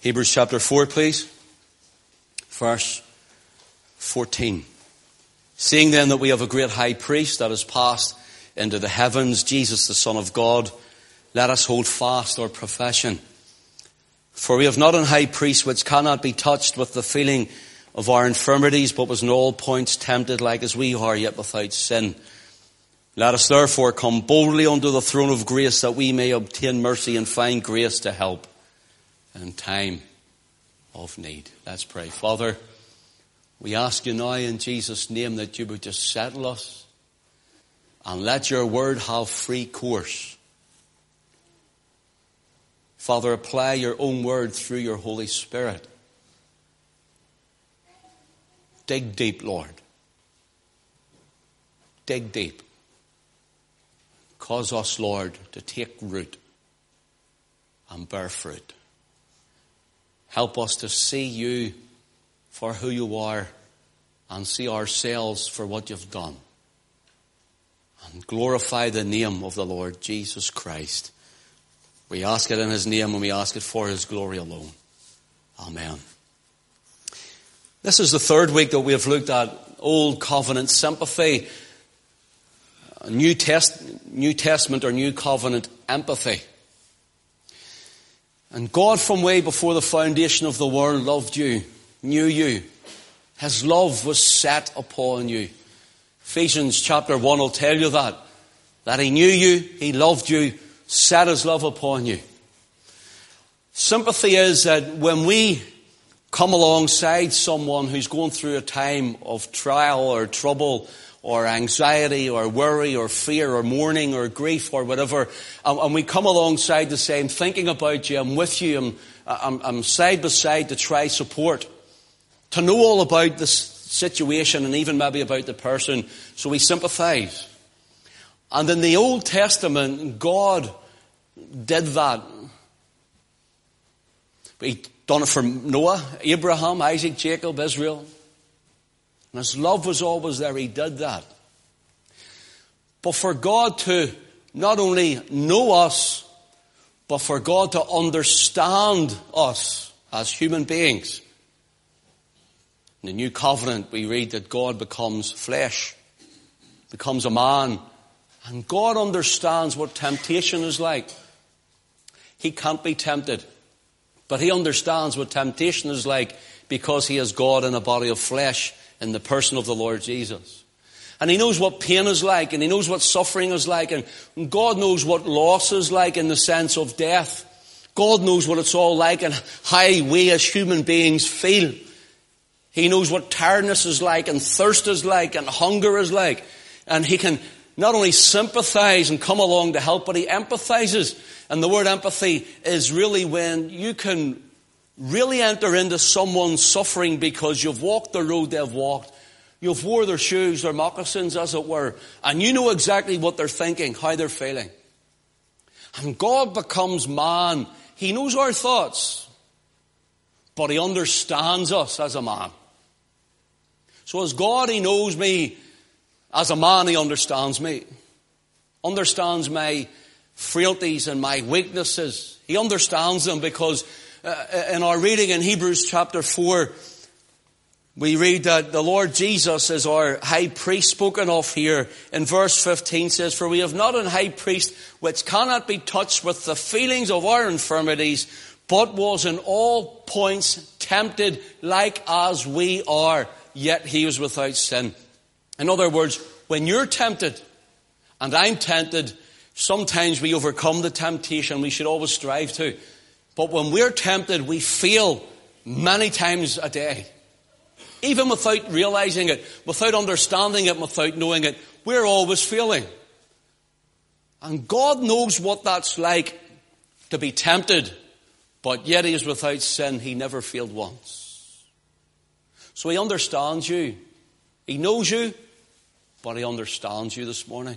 Hebrews chapter 4, please. Verse 14. Seeing then that we have a great high priest that has passed into the heavens, Jesus the Son of God, let us hold fast our profession. For we have not an high priest which cannot be touched with the feeling of our infirmities, but was in all points tempted like as we are, yet without sin. Let us therefore come boldly unto the throne of grace that we may obtain mercy and find grace to help in time of need. Let's pray. Father, we ask you now in Jesus' name that you would just settle us and let your word have free course. Father, apply your own word through your Holy Spirit. Dig deep, Lord. Dig deep. Cause us, Lord, to take root and bear fruit. Help us to see you for who you are and see ourselves for what you've done. And glorify the name of the Lord Jesus Christ. We ask it in His name and we ask it for His glory alone. Amen. This is the third week that we have looked at Old Covenant sympathy, New, Test, New Testament or New Covenant empathy. And God from way before the foundation of the world loved you, knew you. His love was set upon you. Ephesians chapter 1 will tell you that. That He knew you, He loved you, set His love upon you. Sympathy is that when we come alongside someone who's going through a time of trial or trouble or anxiety or worry or fear or mourning or grief or whatever, and, and we come alongside to say, I'm thinking about you, I'm with you, I'm, I'm, I'm side by side to try support, to know all about this situation and even maybe about the person, so we sympathize. And in the Old Testament, God did that. He done it for Noah, Abraham, Isaac, Jacob, Israel. And his love was always there. He did that. But for God to not only know us, but for God to understand us as human beings. In the New Covenant, we read that God becomes flesh, becomes a man, and God understands what temptation is like. He can't be tempted, but He understands what temptation is like because He is God in a body of flesh in the person of the Lord Jesus. And he knows what pain is like, and he knows what suffering is like, and God knows what loss is like in the sense of death. God knows what it's all like and how we as human beings feel. He knows what tiredness is like, and thirst is like, and hunger is like. And he can not only sympathize and come along to help, but he empathizes. And the word empathy is really when you can really enter into someone's suffering because you've walked the road they've walked. You've wore their shoes, their moccasins, as it were, and you know exactly what they're thinking, how they're feeling. And God becomes man. He knows our thoughts, but He understands us as a man. So as God, He knows me. As a man, He understands me. Understands my frailties and my weaknesses. He understands them because Uh, in our reading in Hebrews chapter 4, we read that the Lord Jesus is our high priest spoken of here in verse 15 says, For we have not an high priest which cannot be touched with the feelings of our infirmities, but was in all points tempted like as we are, yet he was without sin. In other words, when you're tempted and I'm tempted, sometimes we overcome the temptation we should always strive to. But when we're tempted, we feel many times a day. Even without realizing it, without understanding it, without knowing it, we're always feeling. And God knows what that's like to be tempted, but yet He is without sin. He never failed once. So He understands you. He knows you, but He understands you this morning.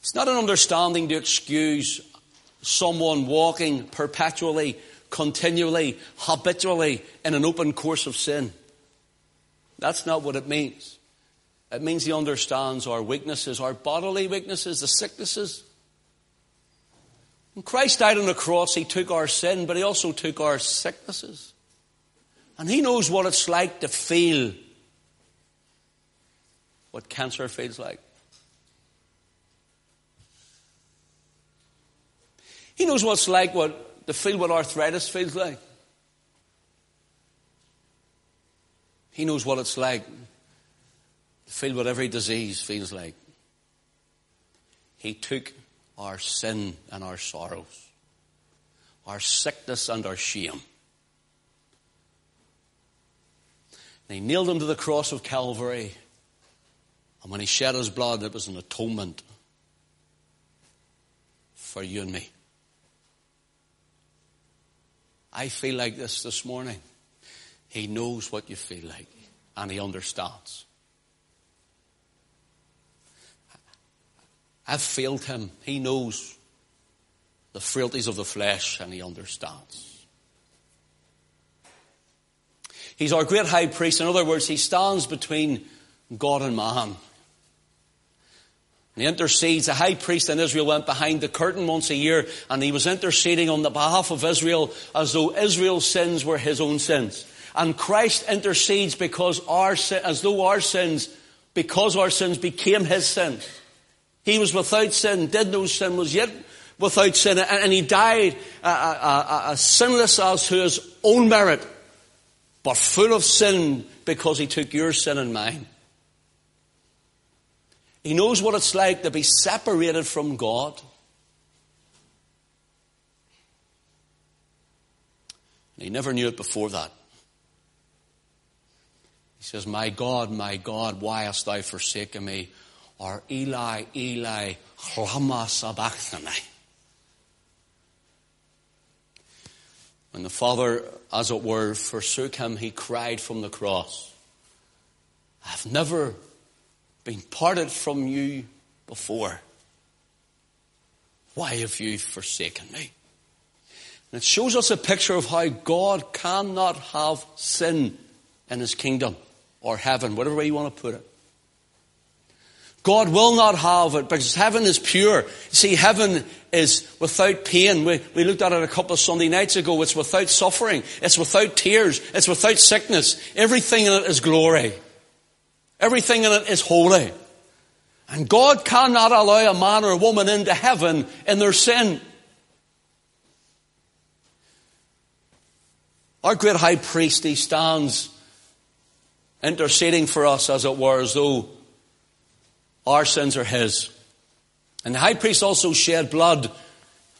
It's not an understanding to excuse someone walking perpetually, continually, habitually in an open course of sin. That's not what it means. It means he understands our weaknesses, our bodily weaknesses, the sicknesses. When Christ died on the cross, He took our sin, but He also took our sicknesses. And He knows what it's like to feel what cancer feels like. He knows what's like what to feel what arthritis feels like. He knows what it's like to feel what every disease feels like. He took our sin and our sorrows, our sickness and our shame. And he nailed him to the cross of Calvary. And when he shed his blood, it was an atonement for you and me. I feel like this this morning. He knows what you feel like and he understands. I've failed him. He knows the frailties of the flesh and he understands. He's our great high priest. In other words, he stands between God and man. He intercedes. The high priest in Israel went behind the curtain once a year and he was interceding on the behalf of Israel as though Israel's sins were his own sins. And Christ intercedes because our, as though our sins, because our sins became his sins. He was without sin, did no sin, was yet without sin, and he died as sinless as to his own merit, but full of sin because he took your sin and mine. He knows what it's like to be separated from God. And He never knew it before that. He says, My God, my God, why hast thou forsaken me? Or Eli, Eli, lama sabachthani. When the Father, as it were, forsook him, he cried from the cross, I've never been parted from you before. Why have you forsaken me? And it shows us a picture of how God cannot have sin in his kingdom or heaven, whatever way you want to put it. God will not have it because heaven is pure. See, heaven is without pain. We, we looked at it a couple of Sunday nights ago. It's without suffering. It's without tears. It's without sickness. Everything in it is glory. Everything in it is holy. And God cannot allow a man or a woman into heaven in their sin. Our great high priest, he stands interceding for us, as it were, as though our sins are his. And the high priest also shed blood,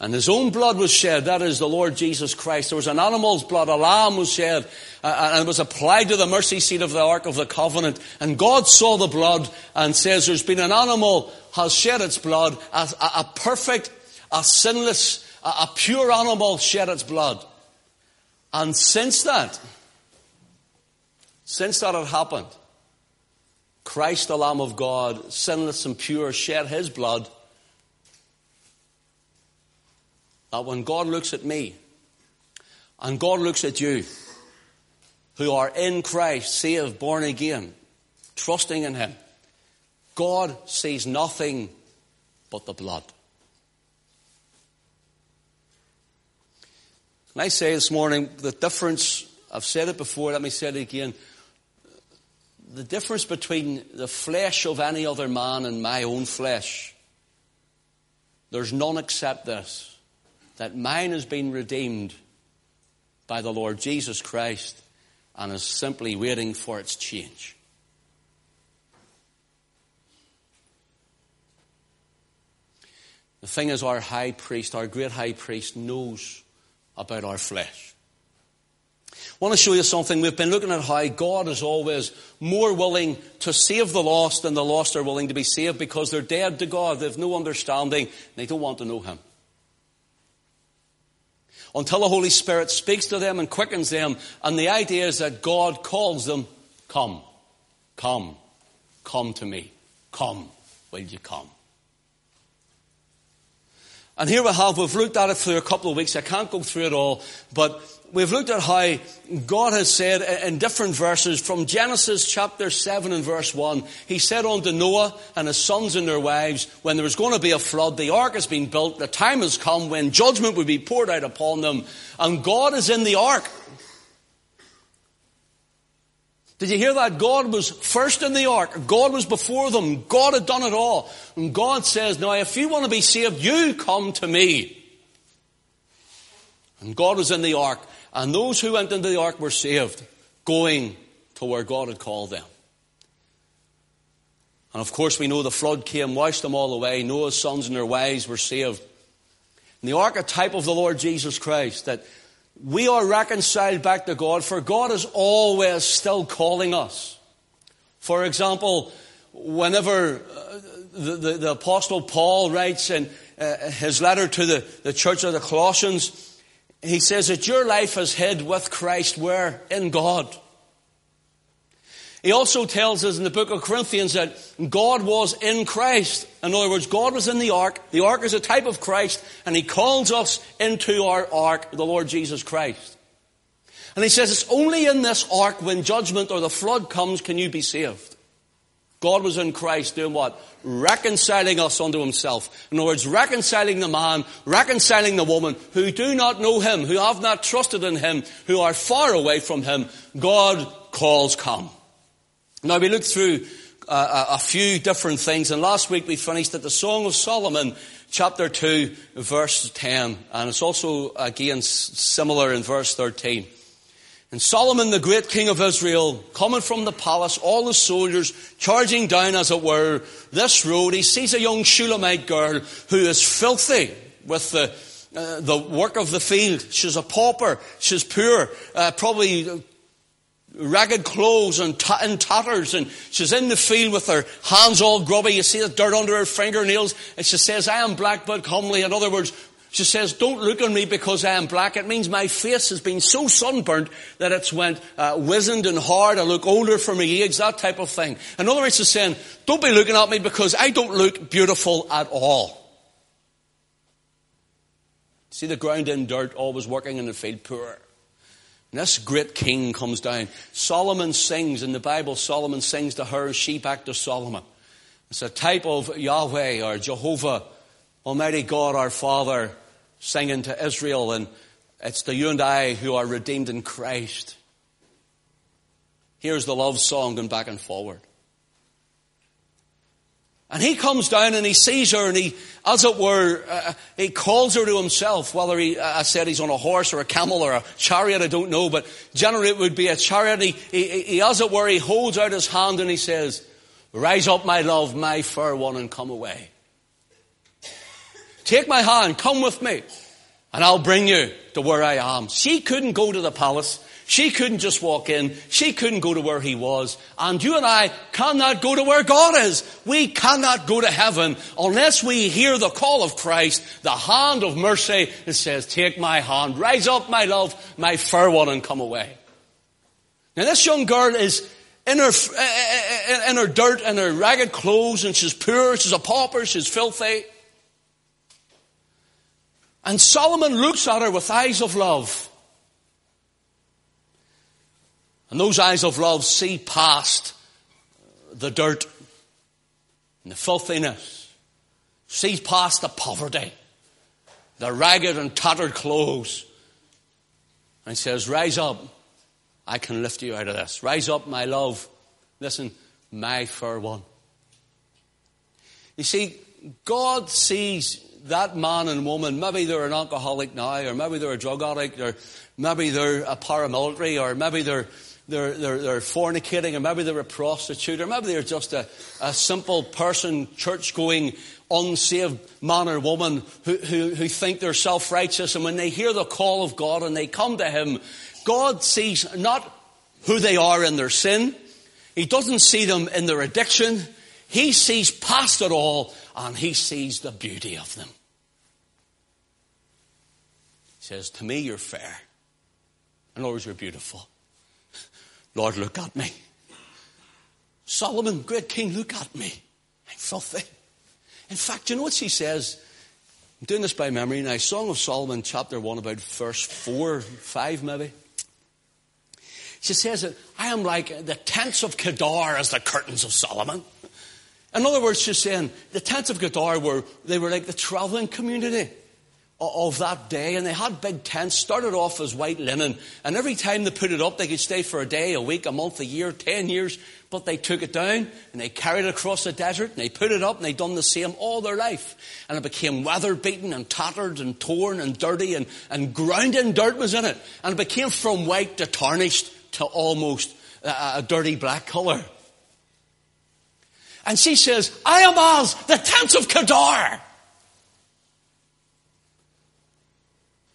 and his own blood was shed. That is the Lord Jesus Christ. There was an animal's blood, a lamb was shed, uh, and it was applied to the mercy seat of the Ark of the Covenant. And God saw the blood and says, There's been an animal has shed its blood, a, a, perfect, a sinless, a, a pure animal shed its blood. And since that, since that had happened, Christ, the Lamb of God, sinless and pure, shed his blood. That when God looks at me and God looks at you, who are in Christ, saved, born again, trusting in him, God sees nothing but the blood. And I say this morning, the difference, I've said it before, let me say it again the difference between the flesh of any other man and my own flesh, there's none except this that mine has been redeemed by the Lord Jesus Christ and is simply waiting for its change. The thing is, our high priest, our great high priest, knows about our flesh. I want to show you something. We've been looking at how God is always more willing to save the lost than the lost are willing to be saved because they're dead to God. They have no understanding. They don't want to know Him. Until the Holy Spirit speaks to them and quickens them. And the idea is that God calls them, Come, come, come to me. Come, will you come? And here we have, we've looked at it for a couple of weeks. I can't go through it all, but we've looked at how God has said in different verses from Genesis chapter 7 and verse 1, He said unto Noah and his sons and their wives, when there was going to be a flood, the ark has been built, the time has come when judgment would be poured out upon them, and God is in the ark. Did you hear that? God was first in the ark. God was before them. God had done it all. And God says, now if you want to be saved, you come to me. And God was in the ark. And those who went into the ark were saved, going to where God had called them. And of course we know the flood came, washed them all away. Noah's sons and their wives were saved. And the archetype of the Lord Jesus Christ, that we are reconciled back to God, for God is always still calling us. For example, whenever uh, the, the, the Apostle Paul writes in uh, his letter to the, the church of the Colossians, he says that your life is hid with Christ where? In God. He also tells us in the book of Corinthians that God was in Christ. In other words, God was in the ark. The ark is a type of Christ, and He calls us into our ark, the Lord Jesus Christ. And He says it's only in this ark when judgment or the flood comes can you be saved. God was in Christ doing what? Reconciling us unto Himself. In other words, reconciling the man, reconciling the woman who do not know Him, who have not trusted in Him, who are far away from Him. God calls come. Now we looked through uh, a few different things and last week we finished at the Song of Solomon chapter 2 verse 10 and it's also again similar in verse 13. And Solomon, the great king of Israel, coming from the palace, all the soldiers charging down, as it were, this road, he sees a young Shulamite girl who is filthy with the, uh, the work of the field. She's a pauper. She's poor. Uh, probably ragged clothes and, t- and tatters and she's in the field with her hands all grubby. You see the dirt under her fingernails and she says, I am black but comely. In other words, she says, don't look on me because I am black. It means my face has been so sunburnt that it's went uh, wizened and hard. I look older for my age, that type of thing. In other words, she's saying, don't be looking at me because I don't look beautiful at all. See the ground in dirt, always working in the field poor. And this great king comes down. Solomon sings in the Bible, Solomon sings to her, she back to Solomon. It's a type of Yahweh or Jehovah, Almighty God our Father, singing to Israel, and it's to you and I who are redeemed in Christ. Here's the love song going back and forward. And he comes down and he sees her and he, as it were, uh, he calls her to himself. Whether he, uh, I said he's on a horse or a camel or a chariot, I don't know, but generally it would be a chariot. He, he, he, as it were, he holds out his hand and he says, rise up, my love, my fair one, and come away. Take my hand, come with me, and I'll bring you to where I am. She couldn't go to the palace. She couldn't just walk in. She couldn't go to where he was. And you and I cannot go to where God is. We cannot go to heaven unless we hear the call of Christ, the hand of mercy that says, take my hand, rise up, my love, my fair one, and come away. Now this young girl is in her, uh, uh, uh, in her dirt and her ragged clothes and she's poor, she's a pauper, she's filthy. And Solomon looks at her with eyes of love. And those eyes of love see past the dirt and the filthiness, sees past the poverty, the ragged and tattered clothes, and says, Rise up. I can lift you out of this. Rise up, my love. Listen, my fair one. You see, God sees that man and woman, maybe they're an alcoholic now, or maybe they're a drug addict, or maybe they're a paramilitary, or maybe they're, they're, they're, they're fornicating, or maybe they're a prostitute, or maybe they're just a, a simple person, church going, unsaved man or woman who, who, who think they're self righteous, and when they hear the call of God and they come to Him, God sees not who they are in their sin, He doesn't see them in their addiction, He sees past it all and he sees the beauty of them. He says, To me, you're fair. And Lord, you're beautiful. Lord, look at me. Solomon, great king, look at me. I'm filthy. In fact, you know what she says? I'm doing this by memory now. Song of Solomon, chapter 1, about verse 4, 5 maybe. She says that I am like the tents of Kedar as the curtains of Solomon. In other words, she's saying the tents of Kedar were, they were like the traveling community of that day, and they had big tents, started off as white linen, and every time they put it up, they could stay for a day, a week, a month, a year, ten years, but they took it down, and they carried it across the desert, and they put it up, and they done the same all their life. And it became weather beaten, and tattered, and torn, and dirty, and, and ground in dirt was in it. And it became from white to tarnished to almost a, a dirty black colour. And she says, I am as the tents of Kedar.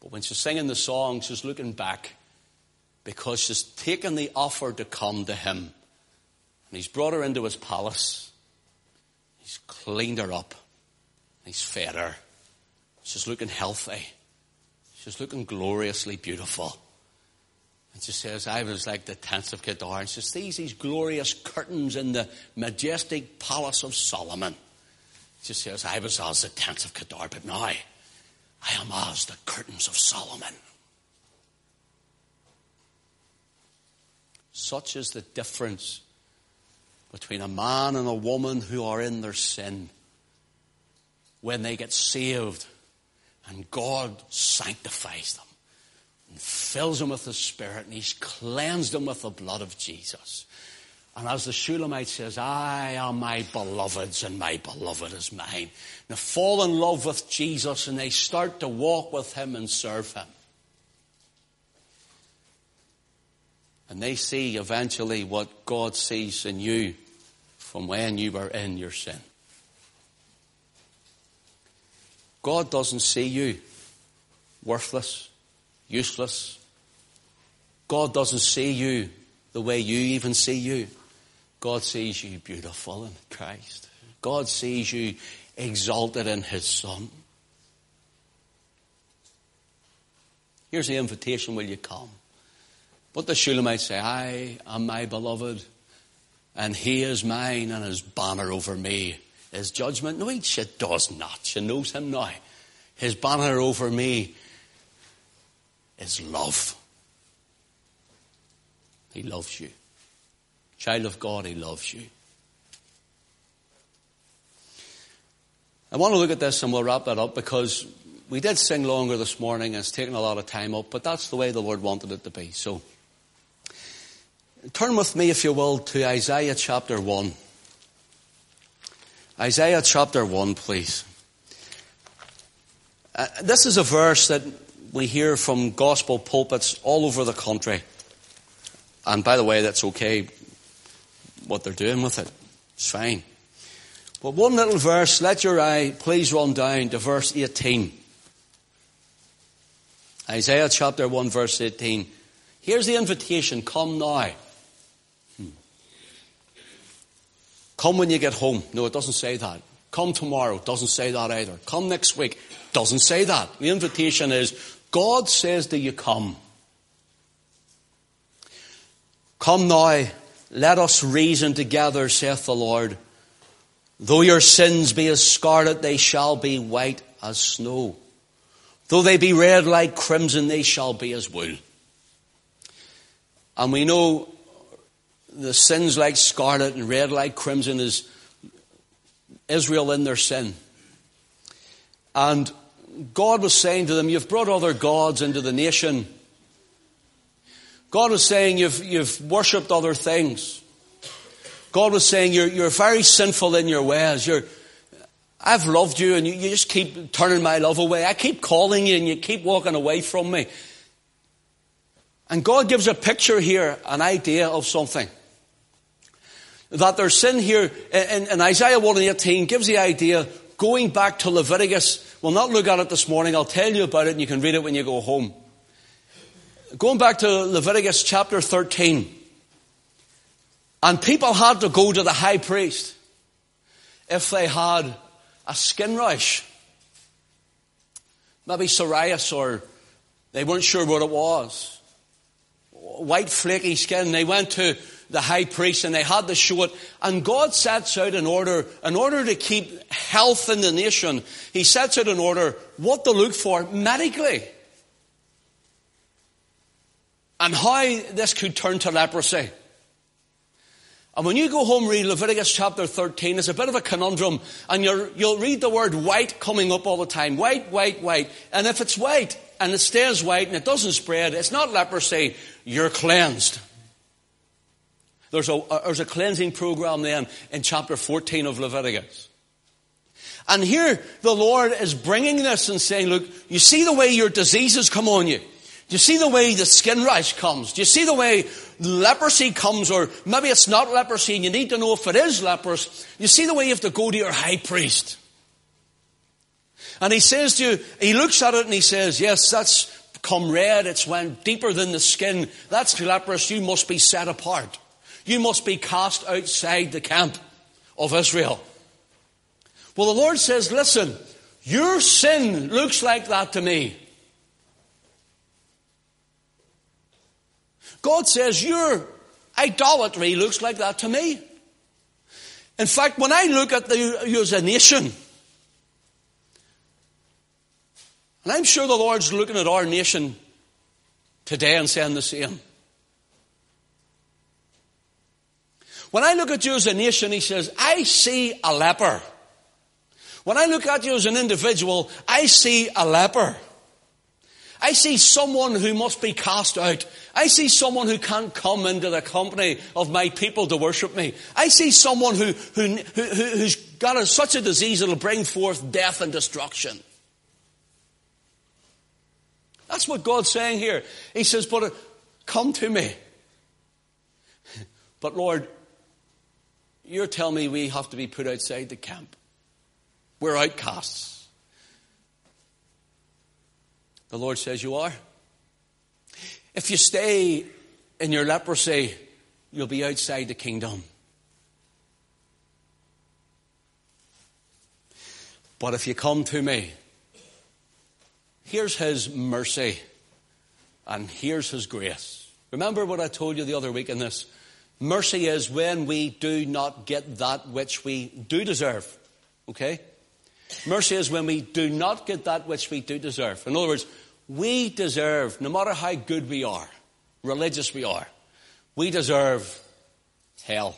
But when she's singing the song, she's looking back because she's taken the offer to come to him. And he's brought her into his palace. He's cleaned her up. He's fed her. She's looking healthy. She's looking gloriously beautiful. And she says, I was like the tents of Kedar. And she sees these glorious curtains in the majestic palace of Solomon. She says, I was as the tents of Kedar, but now I am as the curtains of Solomon. Such is the difference between a man and a woman who are in their sin when they get saved and God sanctifies them and fills them with the Spirit, and He's cleansed them with the blood of Jesus. And as the Shulamite says, I am my beloved's and my beloved is mine. They fall in love with Jesus and they start to walk with Him and serve Him. And they see eventually what God sees in you from when you were in your sin. God doesn't see you worthless useless. God doesn't see you the way you even see you. God sees you beautiful in Christ. God sees you exalted in His Son. Here's the invitation, will you come? But the Shulamite say, I am my beloved, and he is mine, and his banner over me is judgment. No, he does not. She knows him now. His banner over me is love. He loves you. Child of God, He loves you. I want to look at this and we'll wrap that up because we did sing longer this morning and it's taken a lot of time up, but that's the way the Lord wanted it to be. So, turn with me, if you will, to Isaiah chapter 1. Isaiah chapter 1, please. Uh, this is a verse that we hear from gospel pulpits all over the country. And by the way, that's okay what they're doing with it. It's fine. But one little verse, let your eye please run down to verse 18. Isaiah chapter 1 verse 18. Here's the invitation, come now. Hmm. Come when you get home. No, it doesn't say that. Come tomorrow. Doesn't say that either. Come next week. Doesn't say that. The invitation is, God says to you, come. Come now, let us reason together, saith the Lord. Though your sins be as scarlet, they shall be white as snow. Though they be red like crimson, they shall be as wool. And we know the sins like scarlet and red like crimson is Israel in their sin. And God was saying to them, You've brought other gods into the nation. God was saying, You've, you've worshipped other things. God was saying, You're, you're very sinful in your ways. You're, I've loved you and you, you just keep turning my love away. I keep calling you and you keep walking away from me. And God gives a picture here, an idea of something. That their sin here in, in Isaiah 1 and 18 gives the idea going back to Leviticus We'll not look at it this morning. I'll tell you about it and you can read it when you go home. Going back to Leviticus chapter 13. And people had to go to the high priest if they had a skin rash. Maybe psoriasis or they weren't sure what it was. White flaky skin. They went to the high priest and they had to show it. And God sets out in order, in order to keep health in the nation, He sets out in order what to look for medically. And how this could turn to leprosy. And when you go home read Leviticus chapter 13, it's a bit of a conundrum. And you will read the word white coming up all the time. White, white, white. And if it's white and it stays white and it doesn't spread, it's not leprosy, you're cleansed. There's a, uh, there's a cleansing program then in chapter 14 of Leviticus. And here the Lord is bringing this and saying, look, you see the way your diseases come on you. Do you see the way the skin rash comes? Do you see the way leprosy comes? Or maybe it's not leprosy and you need to know if it is leprous. You see the way you have to go to your high priest. And he says to you, he looks at it and he says, yes, that's come red. It's went deeper than the skin. That's leprous. You must be set apart. You must be cast outside the camp of Israel. Well, the Lord says, listen, your sin looks like that to me. God says, Your idolatry looks like that to me. In fact, when I look at the, you as a nation, and I'm sure the Lord's looking at our nation today and saying the same. When I look at you as a nation, he says, I see a leper. When I look at you as an individual, I see a leper. I see someone who must be cast out. I see someone who can't come into the company of my people to worship me. I see someone who, who, who, who's got a, such a disease that'll bring forth death and destruction. That's what God's saying here. He says, but uh, come to me. But Lord, you're telling me we have to be put outside the camp. We're outcasts. The Lord says you are. If you stay in your leprosy, you'll be outside the kingdom. But if you come to me, here's His mercy and here's His grace. Remember what I told you the other week in this? Mercy is when we do not get that which we do deserve. Okay? Mercy is when we do not get that which we do deserve. In other words, we deserve, no matter how good we are, religious we are, we deserve hell.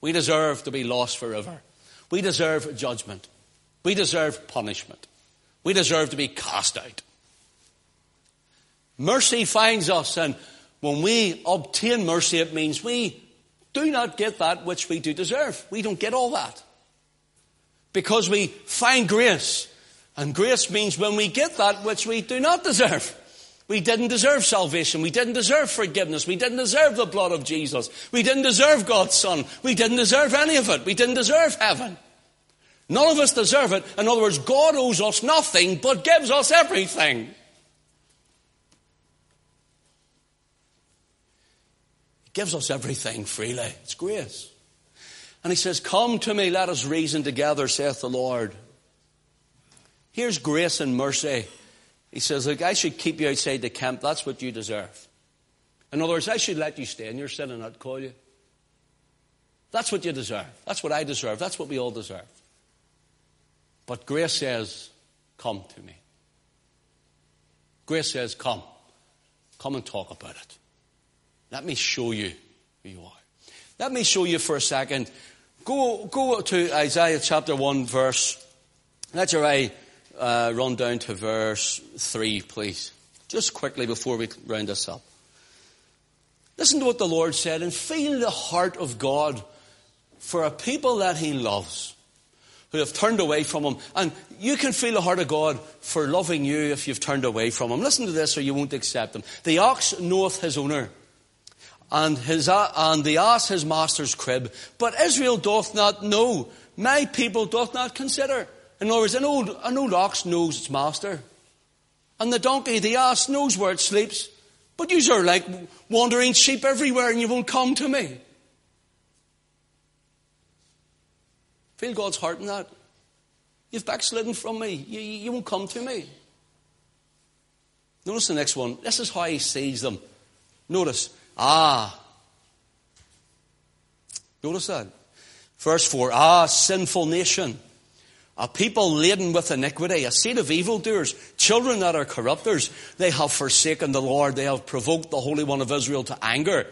We deserve to be lost forever. We deserve judgment. We deserve punishment. We deserve to be cast out. Mercy finds us, and when we obtain mercy, it means we do not get that which we do deserve. We don't get all that because we find grace. And grace means when we get that which we do not deserve. We didn't deserve salvation. We didn't deserve forgiveness. We didn't deserve the blood of Jesus. We didn't deserve God's Son. We didn't deserve any of it. We didn't deserve heaven. None of us deserve it. In other words, God owes us nothing but gives us everything. Gives us everything freely. It's grace. And he says, Come to me, let us reason together, saith the Lord. Here's grace and mercy. He says, Look, I should keep you outside the camp. That's what you deserve. In other words, I should let you stay in your sin and not call you. That's what you deserve. That's what I deserve. That's what we all deserve. But grace says, Come to me. Grace says, Come. Come and talk about it. Let me show you who you are. Let me show you for a second Go, go to Isaiah chapter 1, verse. Let's uh, run down to verse 3, please. Just quickly before we round this up. Listen to what the Lord said and feel the heart of God for a people that He loves who have turned away from Him. And you can feel the heart of God for loving you if you've turned away from Him. Listen to this or you won't accept Him. The ox knoweth his owner and, his, and the ass his master's crib. But Israel doth not know. My people doth not consider. In other words, an old, an old ox knows its master. And the donkey, the ass, knows where it sleeps. But you are like wandering sheep everywhere and you won't come to me. Feel God's heart in that. You've backslidden from me. You, you won't come to me. Notice the next one. This is how he sees them. Notice, Ah, Notice that. Verse 4 Ah, sinful nation, a people laden with iniquity, a seed of evildoers, children that are corrupters. They have forsaken the Lord. They have provoked the Holy One of Israel to anger.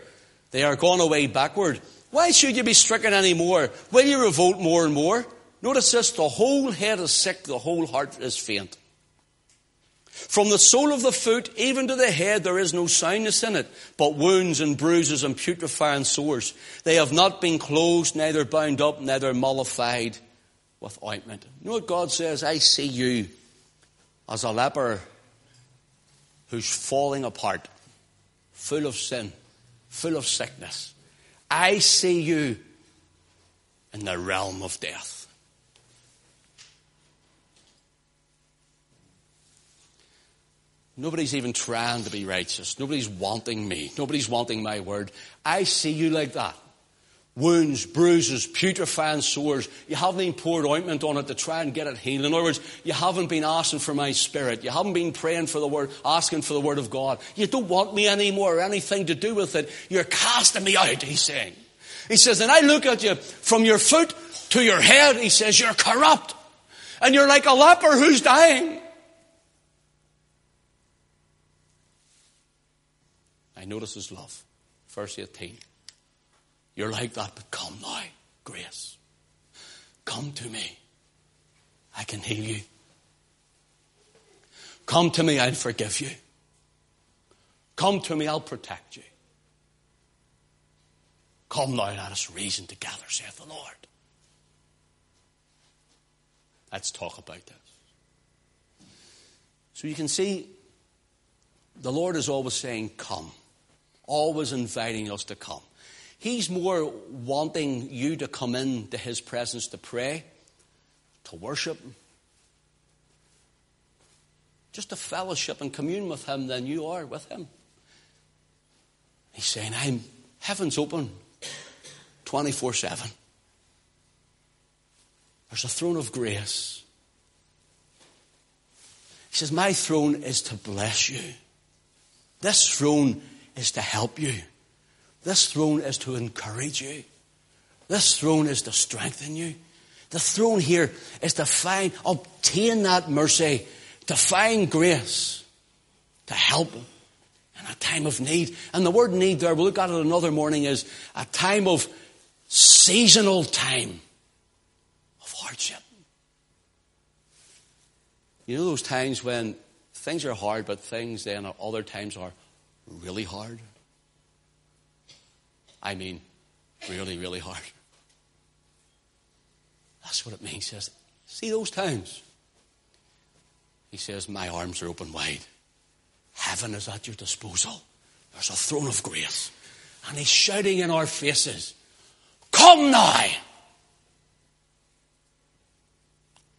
They are gone away backward. Why should you be stricken any more? Will you revolt more and more? Notice this the whole head is sick, the whole heart is faint. From the sole of the foot even to the head there is no soundness in it, but wounds and bruises and putrefying sores. They have not been closed, neither bound up, neither mollified with ointment. You know what God says? I see you as a leper who's falling apart, full of sin, full of sickness. I see you in the realm of death. Nobody's even trying to be righteous. Nobody's wanting me. Nobody's wanting my word. I see you like that. Wounds, bruises, putrefying sores. You haven't even poured ointment on it to try and get it healed. In other words, you haven't been asking for my spirit. You haven't been praying for the word, asking for the word of God. You don't want me anymore or anything to do with it. You're casting me out, he's saying. He says, and I look at you from your foot to your head, he says, you're corrupt. And you're like a leper who's dying. I notice his love. Verse 18. You're like that, but come now, grace. Come to me. I can heal you. Come to me, I'll forgive you. Come to me, I'll protect you. Come now, let us reason together, saith the Lord. Let's talk about this. So you can see the Lord is always saying, Come always inviting us to come. He's more wanting you to come into His presence to pray, to worship, just to fellowship and commune with Him than you are with Him. He's saying, I'm heaven's open 24 7. There's a throne of grace. He says, My throne is to bless you. This throne is to help you. This throne is to encourage you. This throne is to strengthen you. The throne here is to find, obtain that mercy, to find grace, to help in a time of need. And the word need there, we'll look at it another morning, is a time of seasonal time of hardship. You know those times when things are hard, but things then at other times are really hard? I mean, really, really hard. That's what it means. He says, see those times? He says, my arms are open wide. Heaven is at your disposal. There's a throne of grace. And he's shouting in our faces, come now!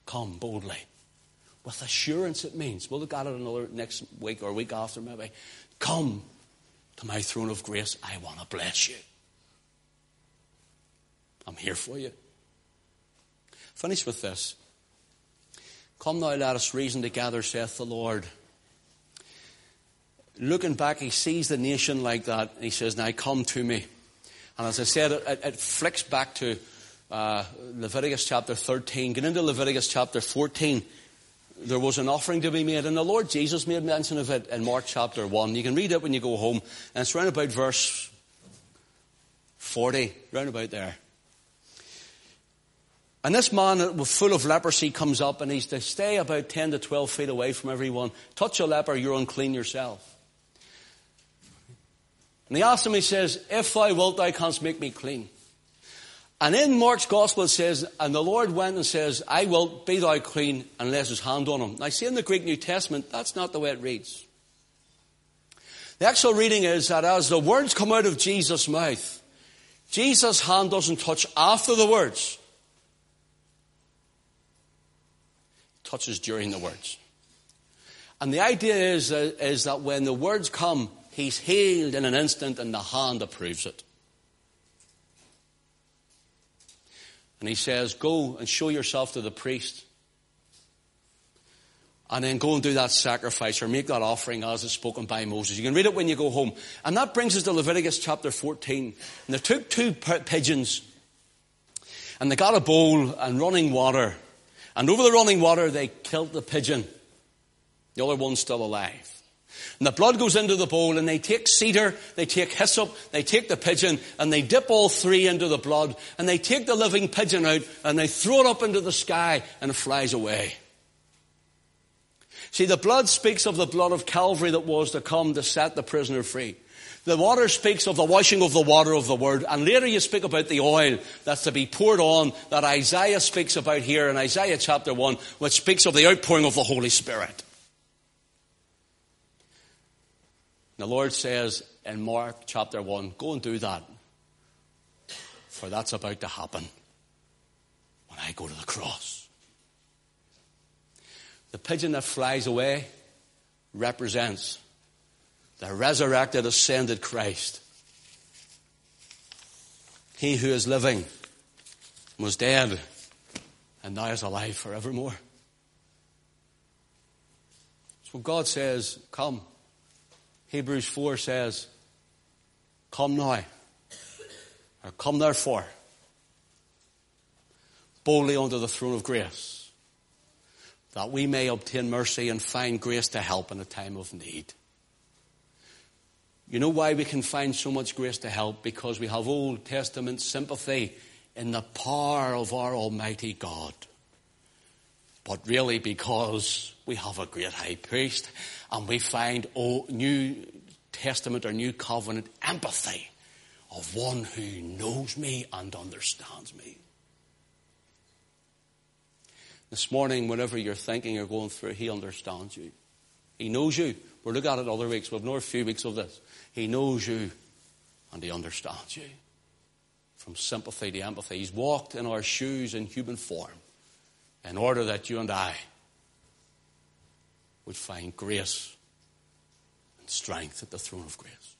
Come boldly. With assurance it means. We'll look at it another next week or week after maybe. Come to my throne of grace. I want to bless you. I'm here for you. Finish with this. Come now, let us reason together, saith the Lord. Looking back, he sees the nation like that, and he says, Now come to me. And as I said, it, it flicks back to uh, Leviticus chapter 13. Get into Leviticus chapter 14 there was an offering to be made, and the Lord Jesus made mention of it in Mark chapter 1. You can read it when you go home, and it's round about verse 40, round about there. And this man full of leprosy comes up, and he's to stay about 10 to 12 feet away from everyone. Touch a leper, you're unclean yourself. And he asks him, he says, If thou wilt, thou canst make me clean. And in Mark's gospel it says, and the Lord went and says, I will be thou clean and lays his hand on him. Now see in the Greek New Testament, that's not the way it reads. The actual reading is that as the words come out of Jesus' mouth, Jesus' hand doesn't touch after the words. It touches during the words. And the idea is, uh, is that when the words come, he's healed in an instant and the hand approves it. And he says, Go and show yourself to the priest. And then go and do that sacrifice or make that offering as is spoken by Moses. You can read it when you go home. And that brings us to Leviticus chapter 14. And they took two pigeons And they got a bowl and running water. And over the running water, they killed the pigeon. The other one's still alive. And the blood goes into the bowl and they take cedar, they take hyssop, they take the pigeon and they dip all three into the blood and they take the living pigeon out and they throw it up into the sky and it flies away. See, the blood speaks of the blood of Calvary that was to come to set the prisoner free. The water speaks of the washing of the water of the word. And later you speak about the oil that's to be poured on that Isaiah speaks about here in Isaiah chapter 1, which speaks of the outpouring of the Holy Spirit. The Lord says in Mark chapter 1, go and do that. For that's about to happen when I go to the cross. The pigeon that flies away represents the resurrected, ascended Christ. He who is living was dead and now is alive forevermore. So God says, Come. Hebrews 4 says, Come now, or come therefore, boldly unto the throne of grace, that we may obtain mercy and find grace to help in a time of need. You know why we can find so much grace to help? Because we have Old Testament sympathy in the power of our Almighty God. But really because we have a great high priest and we find old, New Testament or New Covenant empathy of one who knows me and understands me. This morning, whenever you're thinking or going through, He understands you. He knows you. We'll look at it other weeks. We've a few weeks of this. He knows you and He understands you. From sympathy to empathy. He's walked in our shoes in human form in order that you and I would find grace and strength at the throne of grace.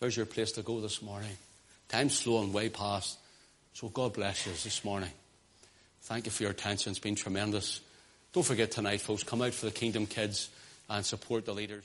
There's your place to go this morning. Time's slow and way past. So God bless you this morning. Thank you for your attention. It's been tremendous. Don't forget tonight, folks, come out for the Kingdom Kids and support the leaders.